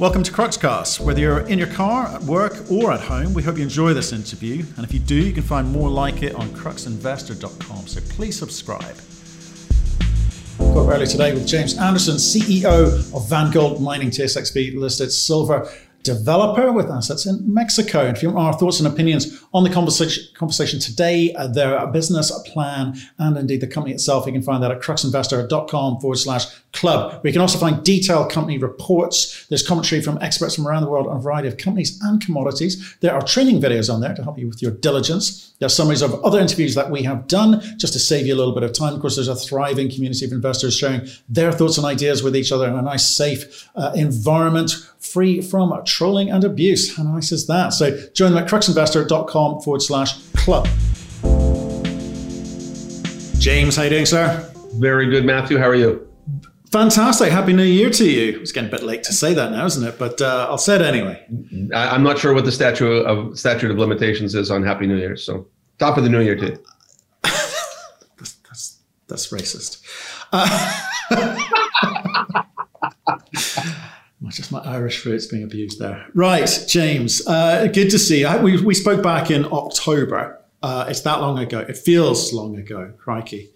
Welcome to Cruxcast. Whether you're in your car, at work, or at home, we hope you enjoy this interview. And if you do, you can find more like it on cruxinvestor.com. So please subscribe. Got earlier today with James Anderson, CEO of Vangold Mining, TSXV listed silver developer with assets in Mexico. And if you want our thoughts and opinions on the conversation, conversation today, uh, their business plan, and indeed the company itself, you can find that at cruxinvestor.com forward slash club. We can also find detailed company reports. There's commentary from experts from around the world on a variety of companies and commodities. There are training videos on there to help you with your diligence. There are summaries of other interviews that we have done just to save you a little bit of time. Of course, there's a thriving community of investors sharing their thoughts and ideas with each other in a nice, safe uh, environment free from trolling and abuse. How nice is that? So join them at cruxinvestor.com forward slash club. James, how you doing, sir? Very good, Matthew. How are you? Fantastic. Happy New Year to you. It's getting a bit late to say that now, isn't it? But uh, I'll say it anyway. I, am not sure what the statute of statute of limitations is on Happy New Year. So top of the New Year to you. that's, that's, that's racist. Uh, just my Irish roots being abused there. Right, James, uh, good to see you. We, we spoke back in October. Uh, it's that long ago. It feels long ago. Crikey.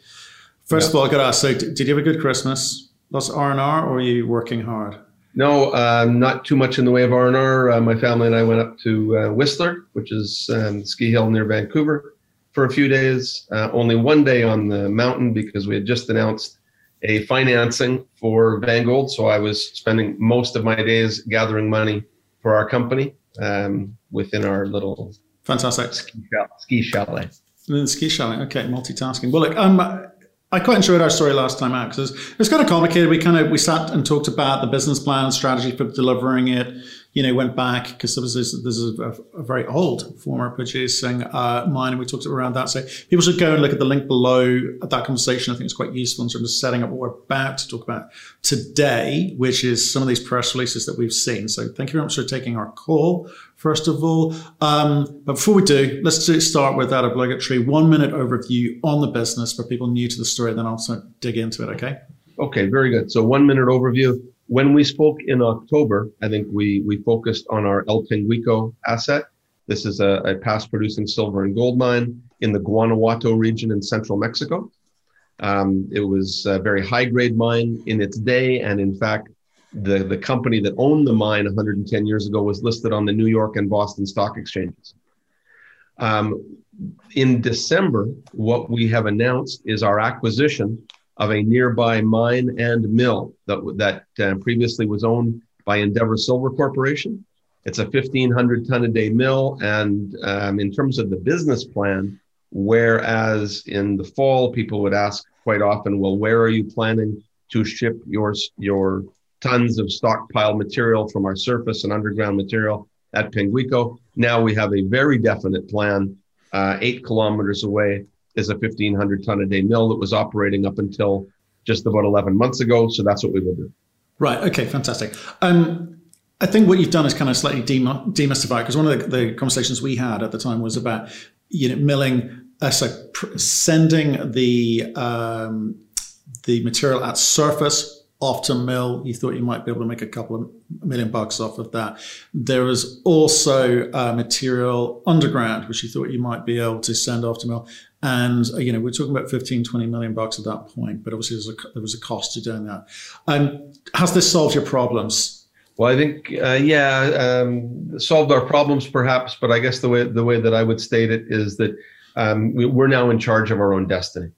First yeah. of all, I got to ask. So, did you have a good Christmas? Lots of R and R, or are you working hard? No, um, not too much in the way of R and R. Uh, my family and I went up to uh, Whistler, which is um, ski hill near Vancouver, for a few days. Uh, only one day on the mountain because we had just announced a financing for Vangold. So I was spending most of my days gathering money for our company um, within our little fantastic ski, ski chalet. The ski chalet. Okay, multitasking. Well, look, um, I quite enjoyed our story last time out because it was kind of complicated. We kind of we sat and talked about the business plan, strategy for delivering it, you know, went back because this is this is a, a, very old former producing uh, mine, and we talked around that. So people should go and look at the link below at that conversation. I think it's quite useful in terms of setting up what we're about to talk about today, which is some of these press releases that we've seen. So thank you very much for taking our call. First of all, um, but before we do, let's do start with that obligatory one minute overview on the business for people new to the story. Then I'll sort of dig into it. Okay. Okay. Very good. So one minute overview. When we spoke in October, I think we, we focused on our El Pinguico asset. This is a, a past producing silver and gold mine in the Guanajuato region in central Mexico. Um, it was a very high grade mine in its day. And in fact, the, the company that owned the mine 110 years ago was listed on the New York and Boston stock exchanges. Um, in December, what we have announced is our acquisition of a nearby mine and mill that, that uh, previously was owned by Endeavour Silver Corporation. It's a 1,500 ton a day mill. And um, in terms of the business plan, whereas in the fall, people would ask quite often, well, where are you planning to ship your, your tons of stockpile material from our surface and underground material at Pinguico? Now we have a very definite plan, uh, eight kilometers away is a 1500 ton a day mill that was operating up until just about 11 months ago. So that's what we will do. Right. Okay. Fantastic. Um, I think what you've done is kind of slightly demystified because one of the, the, conversations we had at the time was about you know milling, uh, so pr- sending the um, the material at surface off to mill. You thought you might be able to make a couple of million bucks off of that. There was also uh, material underground, which you thought you might be able to send off to mill. And, uh, you know, we're talking about 15, 20 million bucks at that point, but obviously there was a, there was a cost to doing that. Um, has this solved your problems? Well, I think, uh, yeah, um, solved our problems perhaps, but I guess the way, the way that I would state it is that um, we, we're now in charge of our own destiny.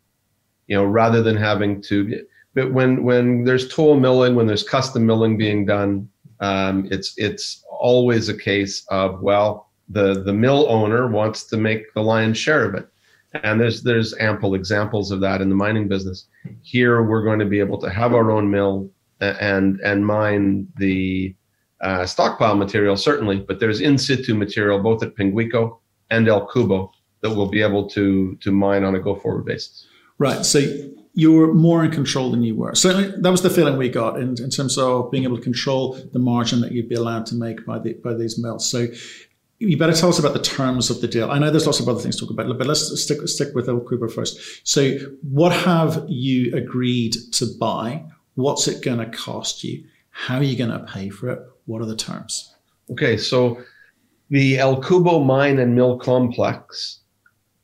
You know, rather than having to, but when when there's toll milling, when there's custom milling being done, um, it's it's always a case of well, the the mill owner wants to make the lion's share of it, and there's there's ample examples of that in the mining business. Here, we're going to be able to have our own mill and and mine the uh, stockpile material certainly, but there's in situ material both at Pinguico and El Cubo that we'll be able to to mine on a go forward basis. Right. So you were more in control than you were. Certainly, that was the feeling we got in, in terms of being able to control the margin that you'd be allowed to make by the by these mills. So you better tell us about the terms of the deal. I know there's lots of other things to talk about, but let's stick stick with El Cubo first. So, what have you agreed to buy? What's it going to cost you? How are you going to pay for it? What are the terms? Okay, so the El Cubo mine and mill complex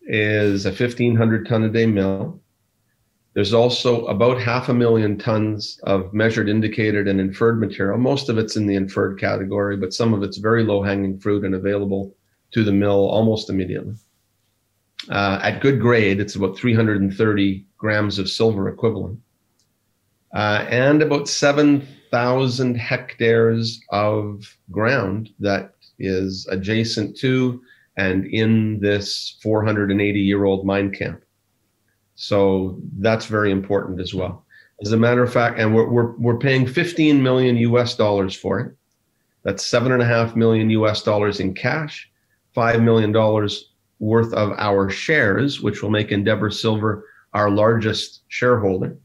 is a 1,500 ton a day mill. There's also about half a million tons of measured, indicated, and inferred material. Most of it's in the inferred category, but some of it's very low hanging fruit and available to the mill almost immediately. Uh, at good grade, it's about 330 grams of silver equivalent, uh, and about 7,000 hectares of ground that is adjacent to and in this 480 year old mine camp. So that's very important as well. As a matter of fact, and we're, we're, we're paying 15 million US dollars for it. That's seven and a half million US dollars in cash, $5 million worth of our shares, which will make Endeavour Silver our largest shareholder,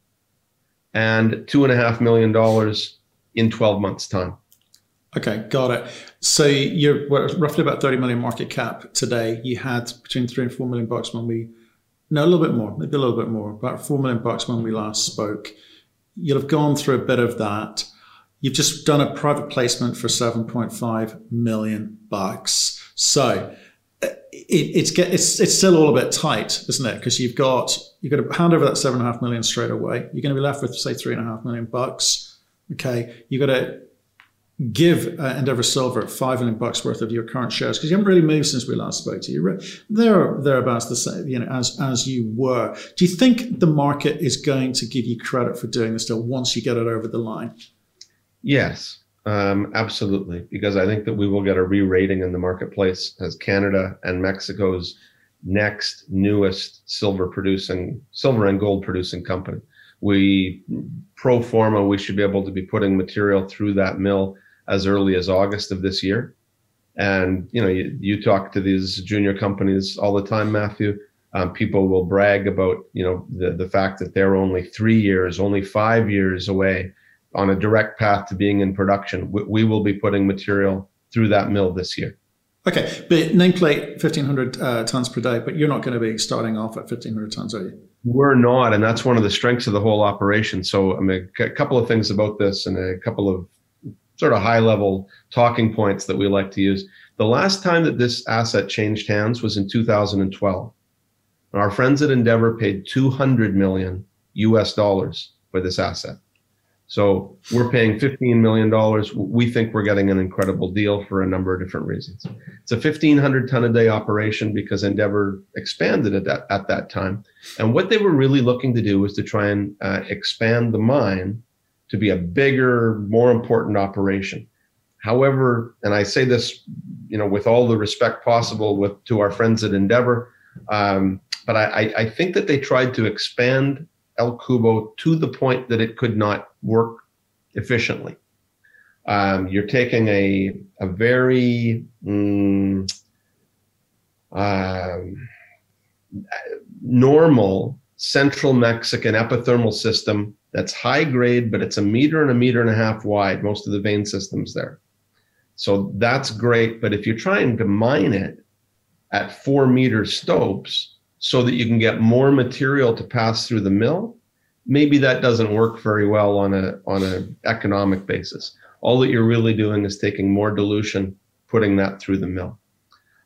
and two and a half million dollars in 12 months' time. Okay, got it. So you're roughly about 30 million market cap today. You had between three and four million bucks when we no, a little bit more, maybe a little bit more, about four million bucks when we last spoke. You'll have gone through a bit of that. You've just done a private placement for 7.5 million bucks. So it, it's it's it's still all a bit tight, isn't it? Because you've got you've got to hand over that seven and a half million straight away. You're going to be left with say three and a half million bucks. Okay, you've got to give uh, Endeavour Silver five million bucks worth of your current shares because you haven't really moved since we last spoke to you. They're thereabouts the same, you know, as as you were. Do you think the market is going to give you credit for doing this still once you get it over the line? Yes, um, absolutely, because I think that we will get a re-rating in the marketplace as Canada and Mexico's next newest silver producing silver and gold producing company. We pro forma, we should be able to be putting material through that mill as early as August of this year. And you know, you, you talk to these junior companies all the time, Matthew. Um, people will brag about you know the the fact that they're only three years, only five years away on a direct path to being in production. We, we will be putting material through that mill this year. Okay, but nameplate 1,500 uh, tons per day, but you're not going to be starting off at 1,500 tons, are you? We're not, and that's one of the strengths of the whole operation. So, I mean, a couple of things about this, and a couple of sort of high level talking points that we like to use. The last time that this asset changed hands was in 2012. Our friends at Endeavour paid 200 million US dollars for this asset. So we're paying $15 million. We think we're getting an incredible deal for a number of different reasons. It's a 1,500 ton a day operation because Endeavour expanded at, at that time. And what they were really looking to do was to try and uh, expand the mine to be a bigger, more important operation. However, and I say this, you know, with all the respect possible with to our friends at Endeavour, um, but I, I think that they tried to expand El Cubo to the point that it could not work efficiently. Um, you're taking a a very mm, um, normal central Mexican epithermal system that's high grade, but it's a meter and a meter and a half wide, most of the vein systems there. So that's great. But if you're trying to mine it at four meter stopes so that you can get more material to pass through the mill, maybe that doesn't work very well on a on an economic basis. All that you're really doing is taking more dilution, putting that through the mill.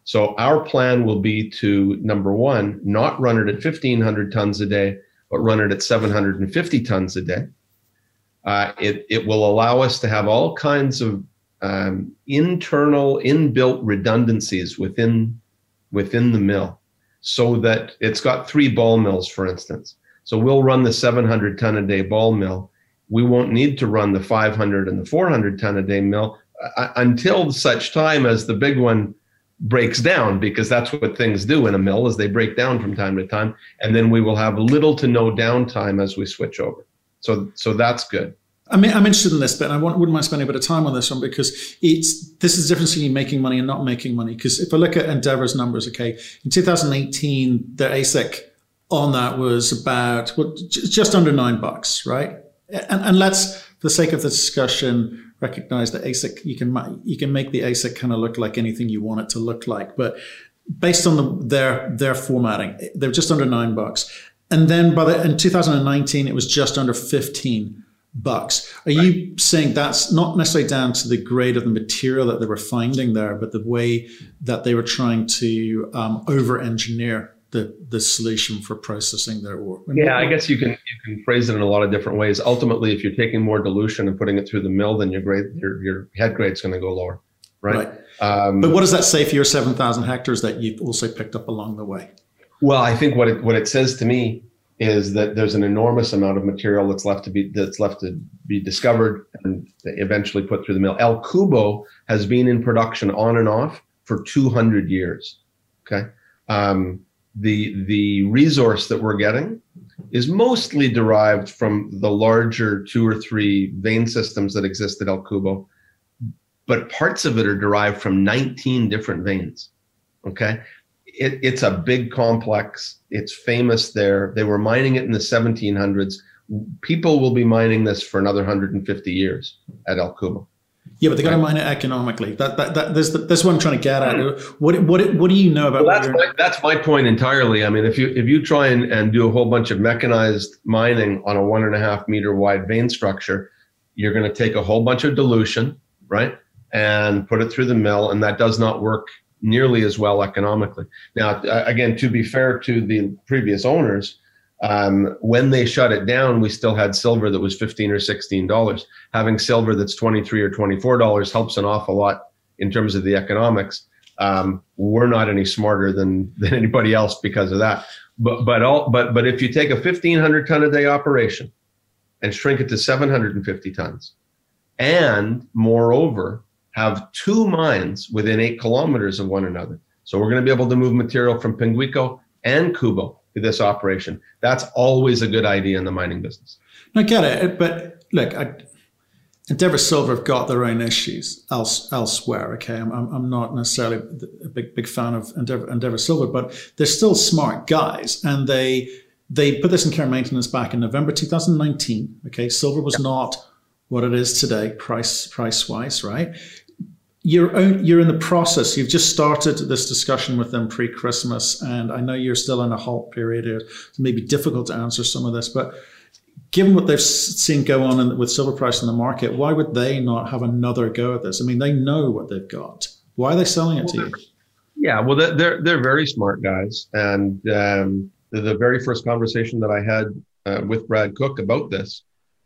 So our plan will be to number one, not run it at 1500 tons a day, but run it at 750 tons a day. Uh, it, it will allow us to have all kinds of um, internal inbuilt redundancies within within the mill so that it's got three ball mills for instance so we'll run the 700 ton a day ball mill we won't need to run the 500 and the 400 ton a day mill uh, until such time as the big one breaks down because that's what things do in a mill is they break down from time to time and then we will have little to no downtime as we switch over so so that's good I mean, I'm interested in this, but I wouldn't mind spending a bit of time on this one because it's this is the difference between making money and not making money. Because if I look at Endeavour's numbers, okay, in 2018, their AISC on that was about well, just under nine bucks, right? And, and let's, for the sake of the discussion, recognize that AISC you can you can make the AISC kind of look like anything you want it to look like, but based on the, their their formatting, they're just under nine bucks. And then by the in 2019, it was just under 15 bucks. Are you saying that's not necessarily down to the grade of the material that they were finding there, but the way that they were trying to um, over-engineer the, the solution for processing their ore? Yeah, I guess you can you can phrase it in a lot of different ways. Ultimately, if you're taking more dilution and putting it through the mill, then your grade your your head grade's going to go lower, right? right. Um, but what does that say for your seven thousand hectares that you've also picked up along the way? Well, I think what it what it says to me is that there's an enormous amount of material that's left to be that's left to be discovered and eventually put through the mill. El Cubo has been in production on and off for 200 years. Okay, um, the the resource that we're getting is mostly derived from the larger two or three vein systems that exist at El Cubo, but parts of it are derived from 19 different veins. Okay, it, it's a big complex. It's famous there. They were mining it in the 1700s. People will be mining this for another 150 years at El Cubo. Yeah, but they got to mine it economically. That, that, that, that's, that's what I'm trying to get at. Hmm. What, what, what do you know about? Well, that's, my, that's my point entirely. I mean, if you if you try and, and do a whole bunch of mechanized mining on a one and a half meter wide vein structure, you're going to take a whole bunch of dilution, right, and put it through the mill, and that does not work nearly as well economically. Now, again, to be fair to the previous owners, um, when they shut it down, we still had silver that was fifteen or sixteen dollars. Having silver that's twenty three or twenty four dollars helps an awful lot in terms of the economics. Um, we're not any smarter than than anybody else because of that. But but all but but if you take a fifteen hundred ton a day operation and shrink it to seven hundred and fifty tons, and moreover have two mines within eight kilometers of one another. So we're going to be able to move material from Pinguico and Cubo to this operation. That's always a good idea in the mining business. I get it, but look, I, Endeavour Silver have got their own issues else, elsewhere. Okay, I'm, I'm not necessarily a big big fan of Endeavour, Endeavour Silver, but they're still smart guys, and they they put this in care maintenance back in November 2019. Okay, silver was yeah. not what it is today, price price wise, right? You're you're in the process. You've just started this discussion with them pre-Christmas, and I know you're still in a halt period. It may be difficult to answer some of this, but given what they've seen go on in, with silver price in the market, why would they not have another go at this? I mean, they know what they've got. Why are they selling it to you? Yeah, well, they're they're very smart guys, and um, the, the, very first conversation that I had uh, with Brad Cooke about this,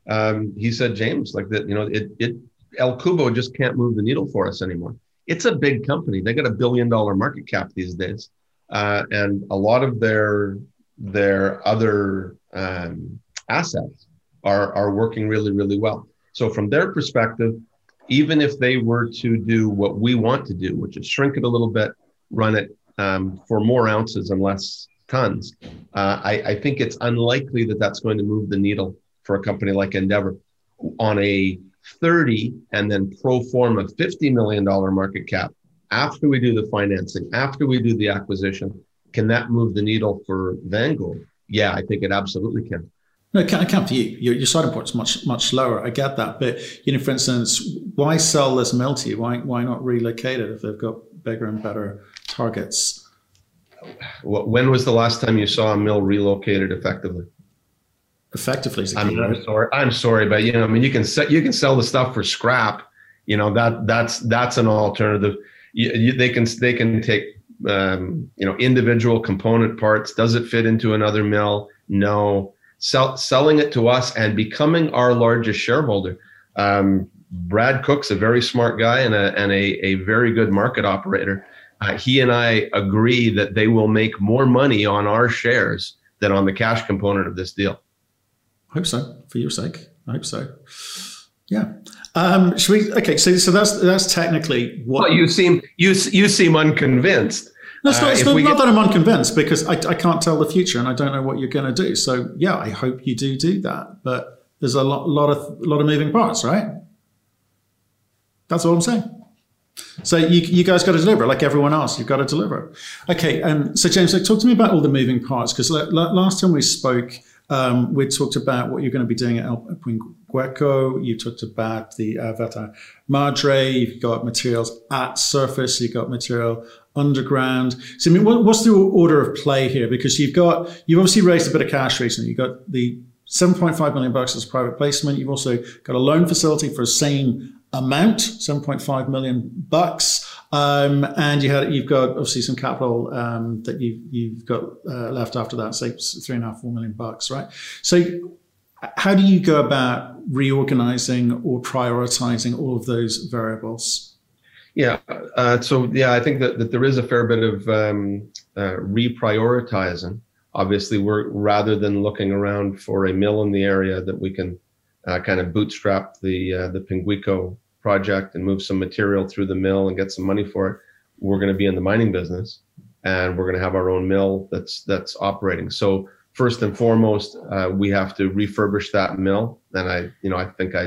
um, he said, James, like that, you know, it it El Cubo just can't move the needle for us anymore. It's a big company. They got a billion dollar market cap these days, uh, and a lot of their their other um, assets are are working really really well. So from their perspective, even if they were to do what we want to do, which is shrink it a little bit, run it um, for more ounces and less tons, uh, I, I think it's unlikely that that's going to move the needle for a company like Endeavour on a 30 and then pro forma $50 million market cap after we do the financing, after we do the acquisition, can that move the needle for Vangold? Yeah, I think it absolutely can. No, it can't, to you. Your, your starting point's much much lower. I get that, but you know, for instance, why sell this mill to you? Why why not relocate it if they've got bigger and better targets? When was the last time you saw a mill relocated effectively? Effectively. I'm, I'm, sorry. I'm sorry, but you know, I mean, you can sell you can sell the stuff for scrap. You know that that's that's an alternative. You, you, they can they can take um, you know individual component parts. Does it fit into another mill? No. Sell, selling it to us and becoming our largest shareholder. Um, Brad Cooke's a very smart guy and a and a, a very good market operator. Uh, he and I agree that they will make more money on our shares than on the cash component of this deal. I hope so, for your sake. I hope so. Yeah. Um, should we? Okay, so so that's that's technically what well, you seem you you seem unconvinced. No, it's not, it's uh, not, not get... that I'm unconvinced because I, I can't tell the future and I don't know what you're going to do. So yeah, I hope you do do that. But there's a lot, lot of lot of moving parts, right? That's all I'm saying. So you, you guys got to deliver like everyone else. You've got to deliver. Okay. Um, so James, like, talk to me about all the moving parts because last time we spoke, um, we talked about what you're going to be doing at El Pinguico. You talked about the uh, Veta Madre. You've got materials at surface. You've got material underground. So, I mean, what, what's the order of play here? Because you've got, you've obviously raised a bit of cash recently. You've got the 7.5 million bucks as private placement. You've also got a loan facility for the same amount, 7.5 million bucks. Um, and you had, you've got obviously some capital um, that you've, you've got uh, left after that, say three and a half, four million bucks, right? So how do you go about reorganizing or prioritizing all of those variables? Yeah, uh, so yeah, I think that, that there is a fair bit of um, uh, reprioritizing. Obviously, we're rather than looking around for a mill in the area that we can uh, kind of bootstrap the uh, the Pinguico project and move some material through the mill and get some money for it. We're going to be in the mining business, and we're going to have our own mill that's that's operating. So first and foremost, uh, we have to refurbish that mill, and I you know I think I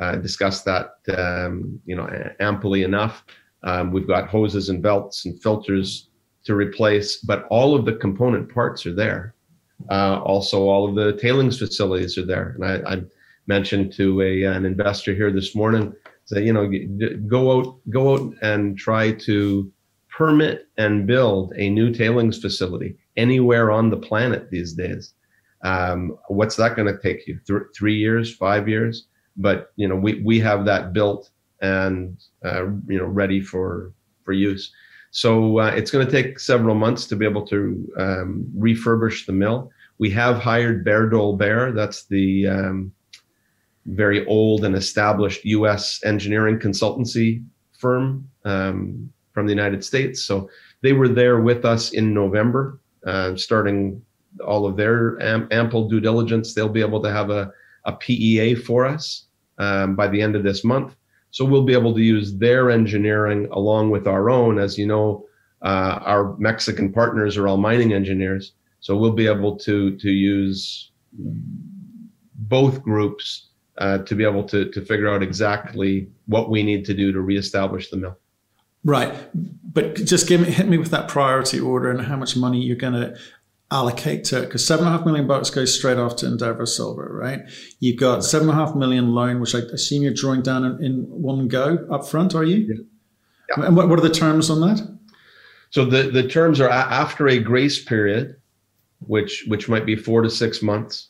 uh, discussed that um, you know amply enough. Um, we've got hoses and belts and filters to replace, but all of the component parts are there. Uh, also, all of the tailings facilities are there, and I, I mentioned to a, an investor here this morning that you know go out go out and try to permit and build a new tailings facility anywhere on the planet these days. Um, what's that going to take you? Th- three years, five years? But you know, we we have that built and uh, you know ready for for use. So uh, it's going to take several months to be able to um, refurbish the mill. We have hired Behre Dolbear. That's the um, very old and established U.S. engineering consultancy firm um, from the United States. So they were there with us in November, uh, starting all of their am- ample due diligence. They'll be able to have a, a PEA for us um, by the end of this month. So we'll be able to use their engineering along with our own. As you know, uh, our Mexican partners are all mining engineers. So we'll be able to to use both groups uh, to be able to, to figure out exactly what we need to do to reestablish the mill. Right, but just give me hit me with that priority order and how much money you're going to allocate to it because seven and a half million bucks goes straight off to Endeavour Silver, right? You've got seven and a half million loan, which I assume you're drawing down in, in one go up front, are you? Yeah. yeah. And what, what are the terms on that? So the, the terms are after a grace period, which which might be four to six months,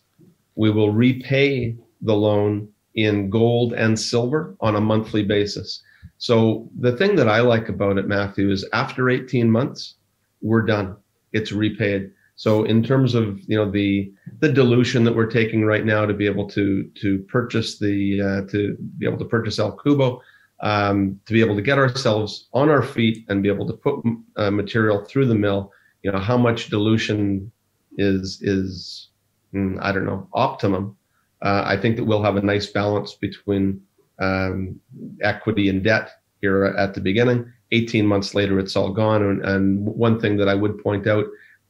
we will repay the loan in gold and silver on a monthly basis. So the thing that I like about it, Matthew, is after 18 months, we're done. It's repaid. So in terms of you know the the dilution that we're taking right now to be able to to purchase the uh, to be able to purchase El Cubo, um, to be able to get ourselves on our feet and be able to put uh, material through the mill, you know how much dilution is is mm, I don't know optimum uh, I think that we'll have a nice balance between um, equity and debt here at the beginning. 18 months later, it's all gone. And, and one thing that I would point out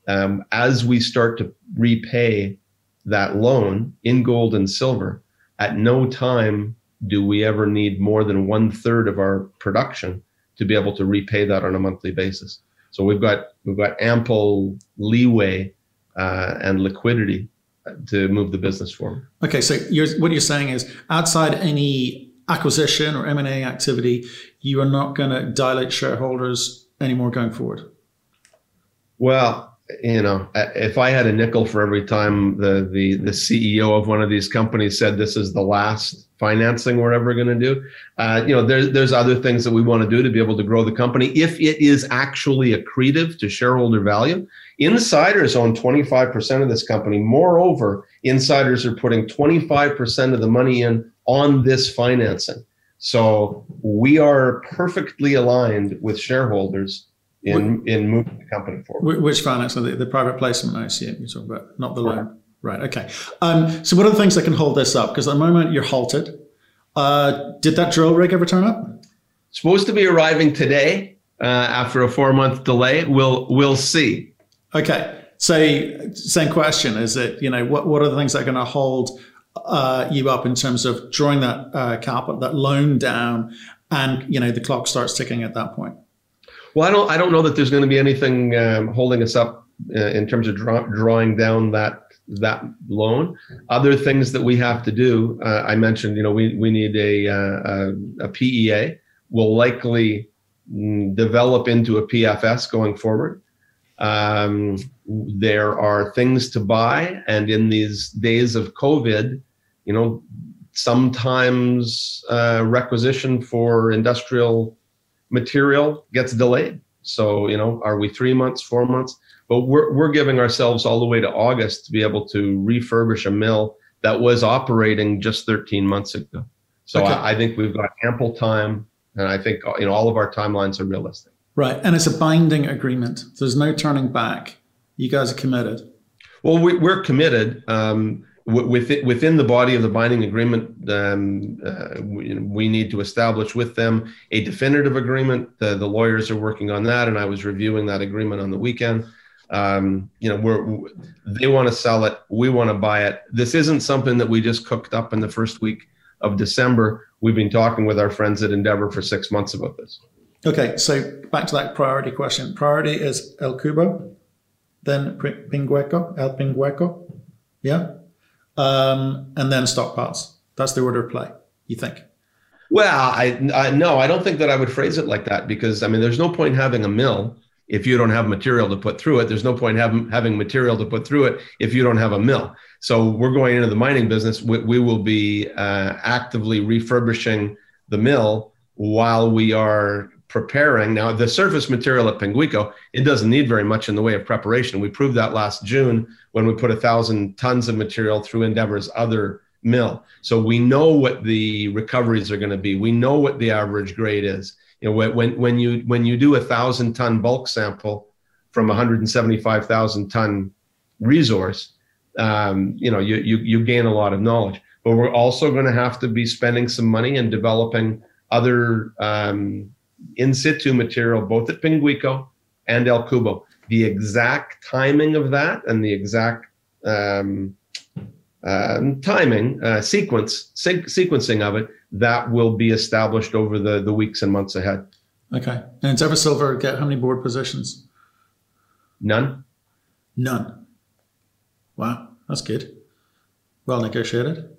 um, as we start to repay that loan in gold and silver, at no time do we ever need more than one third of our production to be able to repay that on a monthly basis. So we've got we've got ample leeway uh, and liquidity to move the business forward. Okay, so you're, what you're saying is outside any acquisition or M&A activity, you are not going to dilate shareholders anymore going forward. Well, you know, if I had a nickel for every time the the the CEO of one of these companies said this is the last financing we're ever going to do, uh, you know, there's there's other things that we want to do to be able to grow the company if it is actually accretive to shareholder value. Insiders own 25% of this company. Moreover, insiders are putting 25% of the money in on this financing. So we are perfectly aligned with shareholders in in moving the company forward. Which financing? The, the private placement, I assume you're talking about, not the loan. Right. Okay. Um, so what are the things that can hold this up? Because at the moment you're halted. Uh, did that drill rig ever turn up? Supposed to be arriving today uh, after a four month delay. We'll we'll see. Okay. So, same question is that, you know, what, what are the things that are going to hold uh, you up in terms of drawing that uh, capital, that loan down, and, you know, the clock starts ticking at that point? Well, I don't, I don't know that there's going to be anything um, holding us up uh, in terms of draw, drawing down that that loan. Other things that we have to do, uh, I mentioned, you know, we, we need a, uh, a, a PEA. We'll likely mm, develop into a PFS going forward. Um, there are things to buy, and in these days of COVID, you know, sometimes uh, requisition for industrial material gets delayed. So, you know, are we three months, four months? But we're, we're giving ourselves all the way to August to be able to refurbish a mill that was operating just 13 months ago. So okay. I, I think we've got ample time, and I think you know all of our timelines are realistic. Right, and it's a binding agreement. There's no turning back. You guys are committed. Well, we, are committed. Um, within within the body of the binding agreement, um, uh, we, we, need to establish with them a definitive agreement. The, the lawyers are working on that, and I was reviewing that agreement on the weekend. Um, you know, we're they want to sell it, we want to buy it. This isn't something that we just cooked up in the first week of December. We've been talking with our friends at Endeavour for six months about this. Okay, so back to that priority question. Priority is El Cubo, then Pinguico, El Pinguico, yeah, um, and then stockpiles. That's the order of play. You think? Well, I, I no, I don't think that I would phrase it like that because I mean, there's no point having a mill if you don't have material to put through it. There's no point having having material to put through it if you don't have a mill. So we're going into the mining business. We, we will be uh, actively refurbishing the mill while we are preparing. Now, the surface material at Pinguico, it doesn't need very much in the way of preparation. We proved that last June when we put a thousand tons of material through Endeavour's other mill. So we know what the recoveries are going to be. We know what the average grade is. You know, when when you when you do a thousand ton bulk sample from 175,000 ton resource, um, you know, you, you you gain a lot of knowledge. But we're also going to have to be spending some money and developing other um, in situ material, both at Pinguico and El Cubo. The exact timing of that and the exact um, um, timing uh, sequence sequencing of it that will be established over the the weeks and months ahead. Okay, and does Silver get how many board positions? None. None. Wow, that's good. Well negotiated.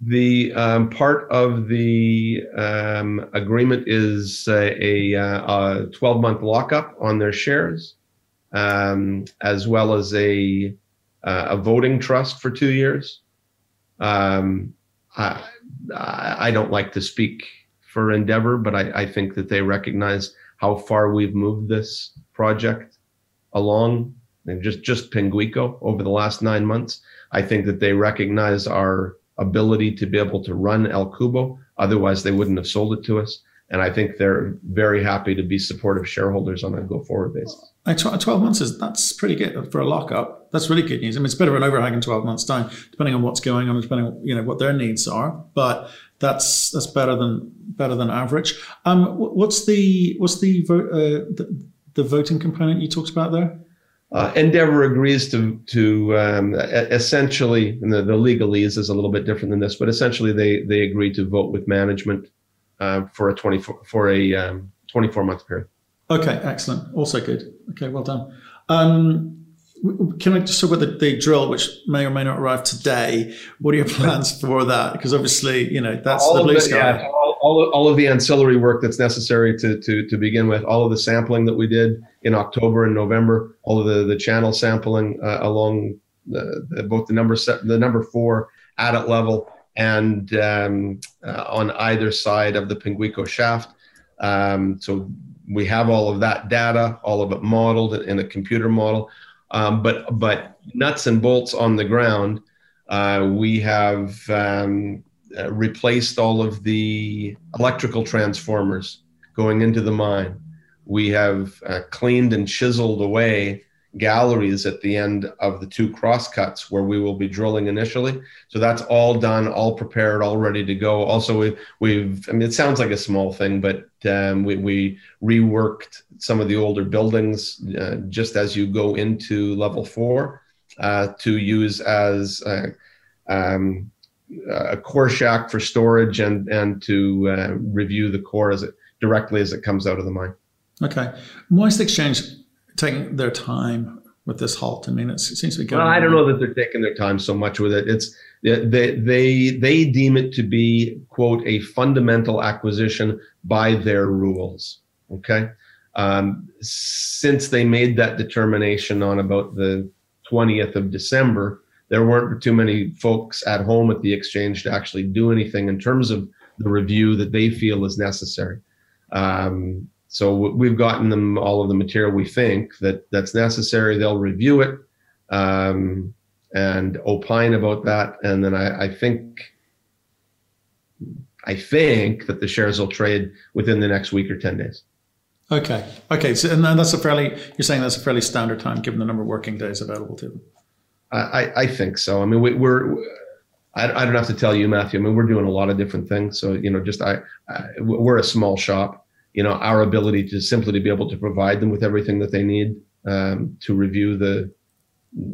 The um, part of the um, agreement is a, a, 12 month lockup on their shares, um, as well as a, uh, a voting trust for two years. Um, I, I don't like to speak for Endeavour, but I, I think that they recognize how far we've moved this project along and just just Pinguico over the last nine months. I think that they recognize our ability to be able to run El Cubo. Otherwise, they wouldn't have sold it to us. And I think they're very happy to be supportive shareholders on a go forward basis. 12 months is that's pretty good for a lockup. That's really good news. I mean, it's bit of an overhang in 12 months' time, depending on what's going on, depending on you know what their needs are. But that's that's better than better than average. Um, what's the what's the vote uh, the, the voting component you talked about there? Uh, Endeavour agrees to to um, essentially, and the, the legalese is a little bit different than this, but essentially they they agree to vote with management uh, for a 24 for a um, 24 month period. Okay, excellent. Also good. Okay, well done. Um, can I just talk about the, the, drill, which may or may not arrive today? What are your plans for that? Because obviously, you know, that's all the blue sky. Yeah, all, all, all, of the ancillary work that's necessary to, to, to begin with, all of the sampling that we did in October and November, all of the, the channel sampling uh, along the, the, both the number set, the number four adit level and um, uh, on either side of the Pinguico shaft. Um, so we have all of that data, all of it modeled in a computer model. Um, but but nuts and bolts on the ground, uh, we have um, uh, replaced all of the electrical transformers going into the mine. We have uh, cleaned and chiseled away galleries at the end of the two crosscuts where we will be drilling initially. So that's all done, all prepared, all ready to go. Also, we've, we've I mean, it sounds like a small thing, but um, we, we reworked some of the older buildings uh, just as you go into level four uh, to use as a, um, a core shack for storage and, and to uh, review the core as it directly as it comes out of the mine. Okay. Why is the exchange taking their time with this halt? I mean, it seems to be going. Well, I don't know that they're taking their time so much with it. It's they they they deem it to be quote a fundamental acquisition by their rules. Okay, Um, since they made that determination on about the 20th of December, there weren't too many folks at home at the exchange to actually do anything in terms of the review that they feel is necessary. Um, so we've gotten them all of the material we think that that's necessary. They'll review it um, and opine about that, and then I, I think I think that the shares will trade within the next week or ten days. Okay. Okay. So, and that's a fairly, you're saying that's a fairly standard time given the number of working days available to them. I, I think so. I mean, we, are I, I, don't have to tell you, Matthew. I mean, we're doing a lot of different things. So, you know, just I, I, we're a small shop. You know, our ability to simply to be able to provide them with everything that they need um, to review the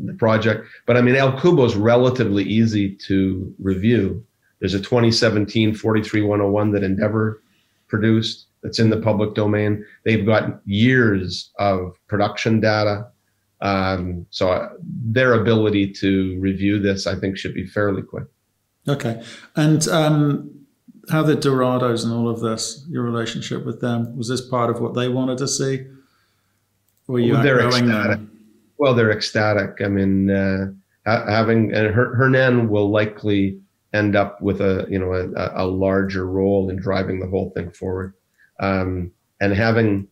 the project. But I mean, El Cubo is relatively easy to review. There's a 2017 43101 that Endeavour produced that's in the public domain. They've got years of production data. Um, so uh, their ability to review this, I think, should be fairly quick. Okay. And um, how the Dorados and all of this, your relationship with them, was this part of what they wanted to see? Were you well, they're ecstatic. Them? Well, they're ecstatic. I mean, uh, having and Hernan will likely end up with a you know a, a larger role in driving the whole thing forward um, and having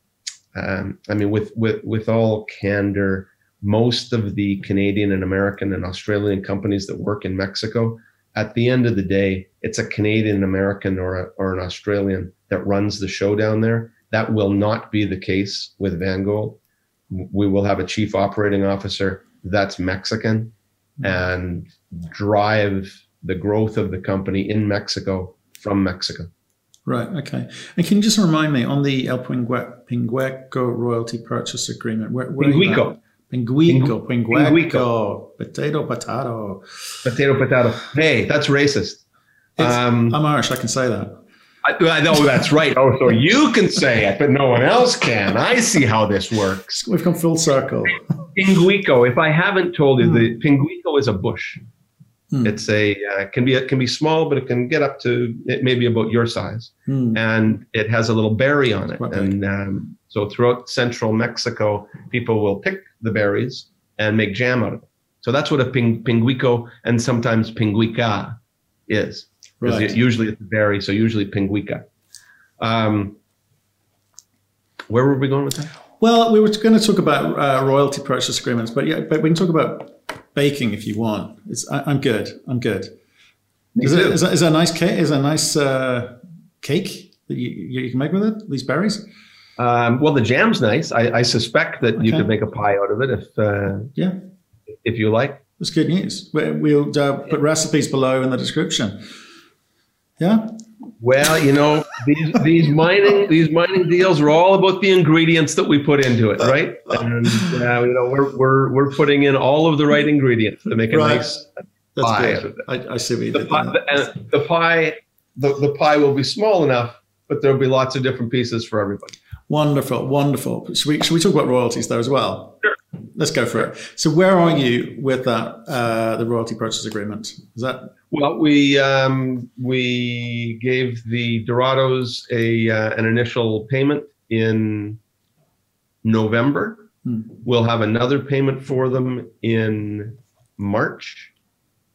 um, i mean with with with all candor most of the canadian and american and australian companies that work in mexico at the end of the day it's a canadian american or, a, or an australian that runs the show down there that will not be the case with vangold we will have a chief operating officer that's mexican and drive the growth of the company in mexico from mexico Right. Okay. And can you just remind me on the El Pinguico royalty purchase agreement? Where, where Pinguico. Pinguico. pinguico, Potato, potato. Potato, potato. Hey, that's racist. Um, I'm Irish. I can say that. I, know that's right. Oh, so you can say it, but no one else can. I see how this works. We've come full circle. Pinguico. If I haven't told you, the Pinguico is a bush. Hmm. It's a uh, can be it can be small, but it can get up to it maybe about your size, hmm. and it has a little berry on it. And um, so throughout central Mexico, people will pick the berries and make jam out of it. So that's what a ping, pinguico and sometimes pinguica is. Right. It, usually it's a berry, so usually pinguica. Um, where were we going with that? Well, we were going to talk about uh, royalty purchase agreements, but yeah, but we can talk about baking if you want. It's, I, am good. I'm good. Is, it, is, that, is that a nice cake? Is a nice uh, cake that you, you can make with it? These berries? Um, well, the jam's nice. I, I suspect that okay. you could make a pie out of it if uh, yeah, if you like. That's good news. We'll uh, put recipes below in the description. Yeah. Well, you know, these these mining these mining deals are all about the ingredients that we put into it, right? And uh, you know, we're we're we're putting in all of the right ingredients to make a right. nice That's pie. Good. I, I see what you the did. Pie, the, the pie, the, the pie will be small enough, but there'll be lots of different pieces for everybody. Wonderful, wonderful. Should we should we talk about royalties though as well? Sure. Let's go for it. So, where are you with that uh, the royalty purchase agreement? Is that well, we um, we gave the Dorados a uh, an initial payment in November. Hmm. We'll have another payment for them in March,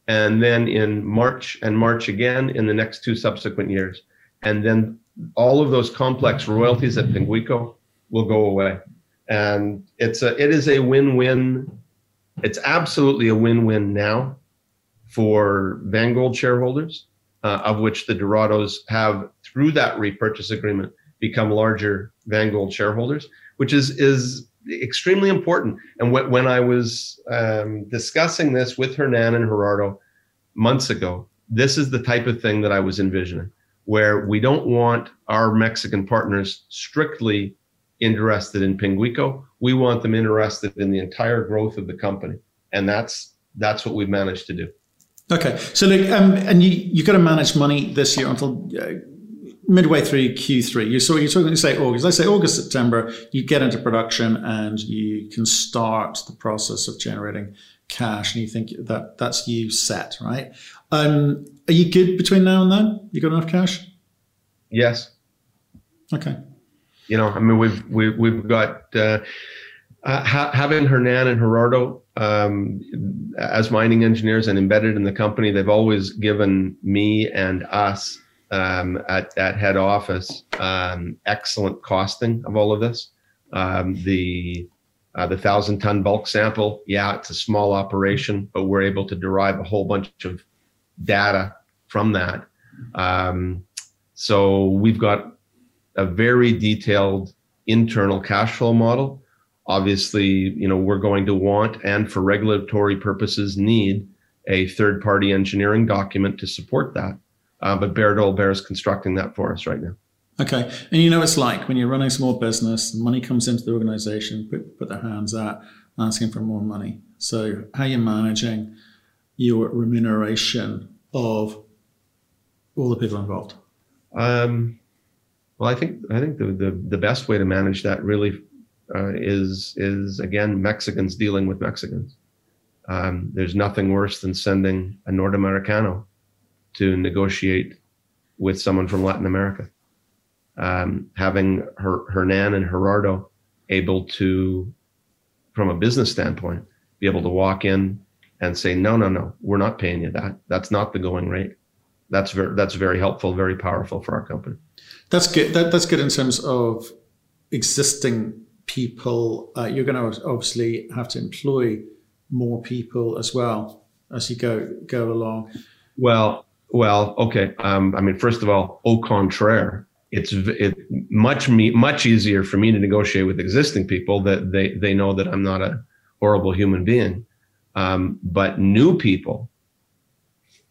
and then in March and March again in the next two subsequent years, and then all of those complex royalties at Pinguico will go away, and it's a it is a win win. It's absolutely a win win now for Vangold shareholders, uh, of which the Dorados have, through that repurchase agreement, become larger Vangold shareholders, which is is extremely important. And when, when I was um, discussing this with Hernan and Gerardo months ago, this is the type of thing that I was envisioning, where we don't want our Mexican partners strictly interested in Pinguico. We want them interested in the entire growth of the company, and that's that's what we've managed to do. Okay, so look, um, and you you got to manage money this year until uh, midway through Q3. You so you're talking to say August. Let's say August September. You get into production and you can start the process of generating cash, and you think that that's you set, right? Um, are you good between now and then? You got enough cash? Yes. Okay. You know, I mean, we've we, have we've got uh, uh, ha- having Hernan and Gerardo um, as mining engineers and embedded in the company. They've always given me and us um, at at head office um, excellent costing of all of this. Um, the uh, the thousand ton bulk sample, yeah, it's a small operation, but we're able to derive a whole bunch of data from that. Um, so we've got a very detailed internal cash flow model. Obviously, you know, we're going to want and for regulatory purposes need a third party engineering document to support that. Uh, but Behre Dolbear is constructing that for us right now. Okay. And you know, it's like when you're running a small business, money comes into the organization, put, put their hands out, asking for more money. So, how are you're managing your remuneration of all the people involved? Um, well, I think I think the, the, the best way to manage that really uh, is is again Mexicans dealing with Mexicans. Um, there's nothing worse than sending a Norte Americano to negotiate with someone from Latin America. Um, having Her, Hernan and Gerardo able to, from a business standpoint, be able to walk in and say, no, no, no, we're not paying you that. That's not the going rate. That's very that's very helpful, very powerful for our company. That's good. That, that's good in terms of existing people. Uh, you're going to obviously have to employ more people as well as you go go along. Well, well, okay. Um, I mean, first of all, au contraire, it's it, much me, much easier for me to negotiate with existing people that they they know that I'm not a horrible human being. Um, but new people,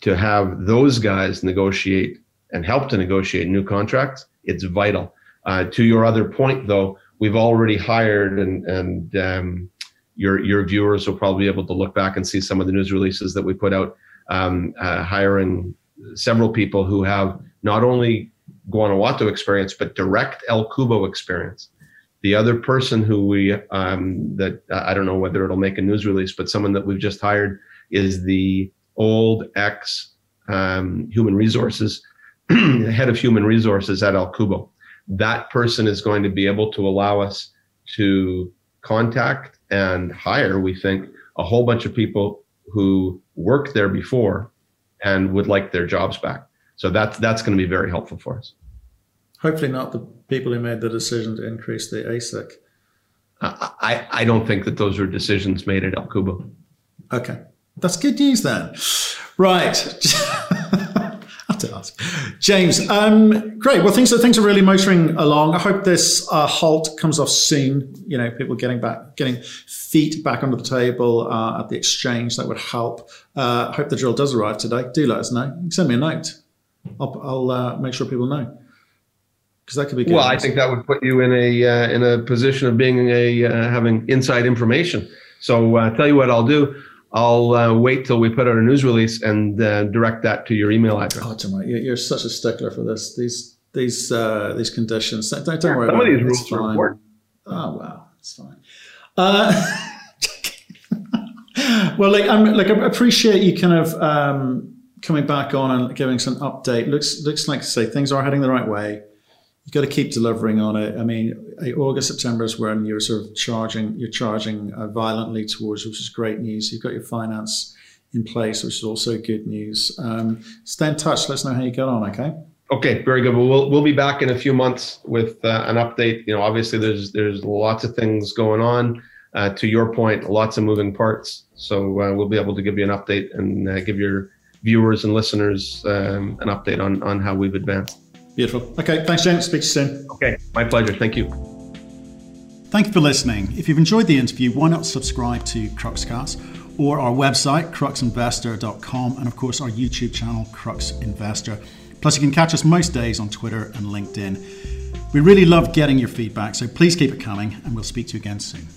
to have those guys negotiate and help to negotiate new contracts, it's vital. Uh, to your other point, though, we've already hired, and and um, your your viewers will probably be able to look back and see some of the news releases that we put out, um, uh, hiring several people who have not only Guanajuato experience but direct El Cubo experience. The other person who we um, that I don't know whether it'll make a news release, but someone that we've just hired is the old ex um, human resources head of human resources at El Cubo. That person is going to be able to allow us to contact and hire, we think, a whole bunch of people who worked there before and would like their jobs back. So that's that's going to be very helpful for us. Hopefully, not the people who made the decision to increase the AISC. I, I don't think that those are decisions made at El Cubo. Okay, that's good news then. Right. have to ask. James, um, great. Well, things are, things are really motoring along. I hope this uh, halt comes off soon. You know, people getting back, getting feet back under the table uh, at the exchange. That would help. Uh, I hope the drill does arrive today. Do let us know. Send me a note. I'll, I'll uh, make sure people know because that could be. Good. Well, I think that would put you in a uh, in a position of being a uh, having inside information. So, uh, tell you what I'll do. I'll uh, wait till we put out a news release and uh, direct that to your email address. Oh, Tom, you're such a stickler for this. These these uh, these conditions. Don't, don't yeah, worry some about of these rules are important. Oh wow, it's fine. Uh, well, like I'm like I appreciate you kind of um, coming back on and giving some update. Looks looks like to say things are heading the right way got to keep delivering on it. I mean, August, September is when you're sort of charging, you're charging uh, violently towards, which is great news. You've got your finance in place, which is also good news. Um, stay in touch. Let us know how you get on. Okay. Okay, very good. Well, we'll we'll be back in a few months with uh, an update. You know, obviously there's there's lots of things going on. Uh, to your point, lots of moving parts. So uh, we'll be able to give you an update and uh, give your viewers and listeners um, an update on on how we've advanced. Beautiful. Okay, thanks, James. Speak to you soon. Okay, my pleasure. Thank you. Thank you for listening. If you've enjoyed the interview, why not subscribe to Cruxcast or our website, cruxinvestor.com, and of course our YouTube channel, Crux Investor. Plus, you can catch us most days on Twitter and LinkedIn. We really love getting your feedback, so please keep it coming, and we'll speak to you again soon.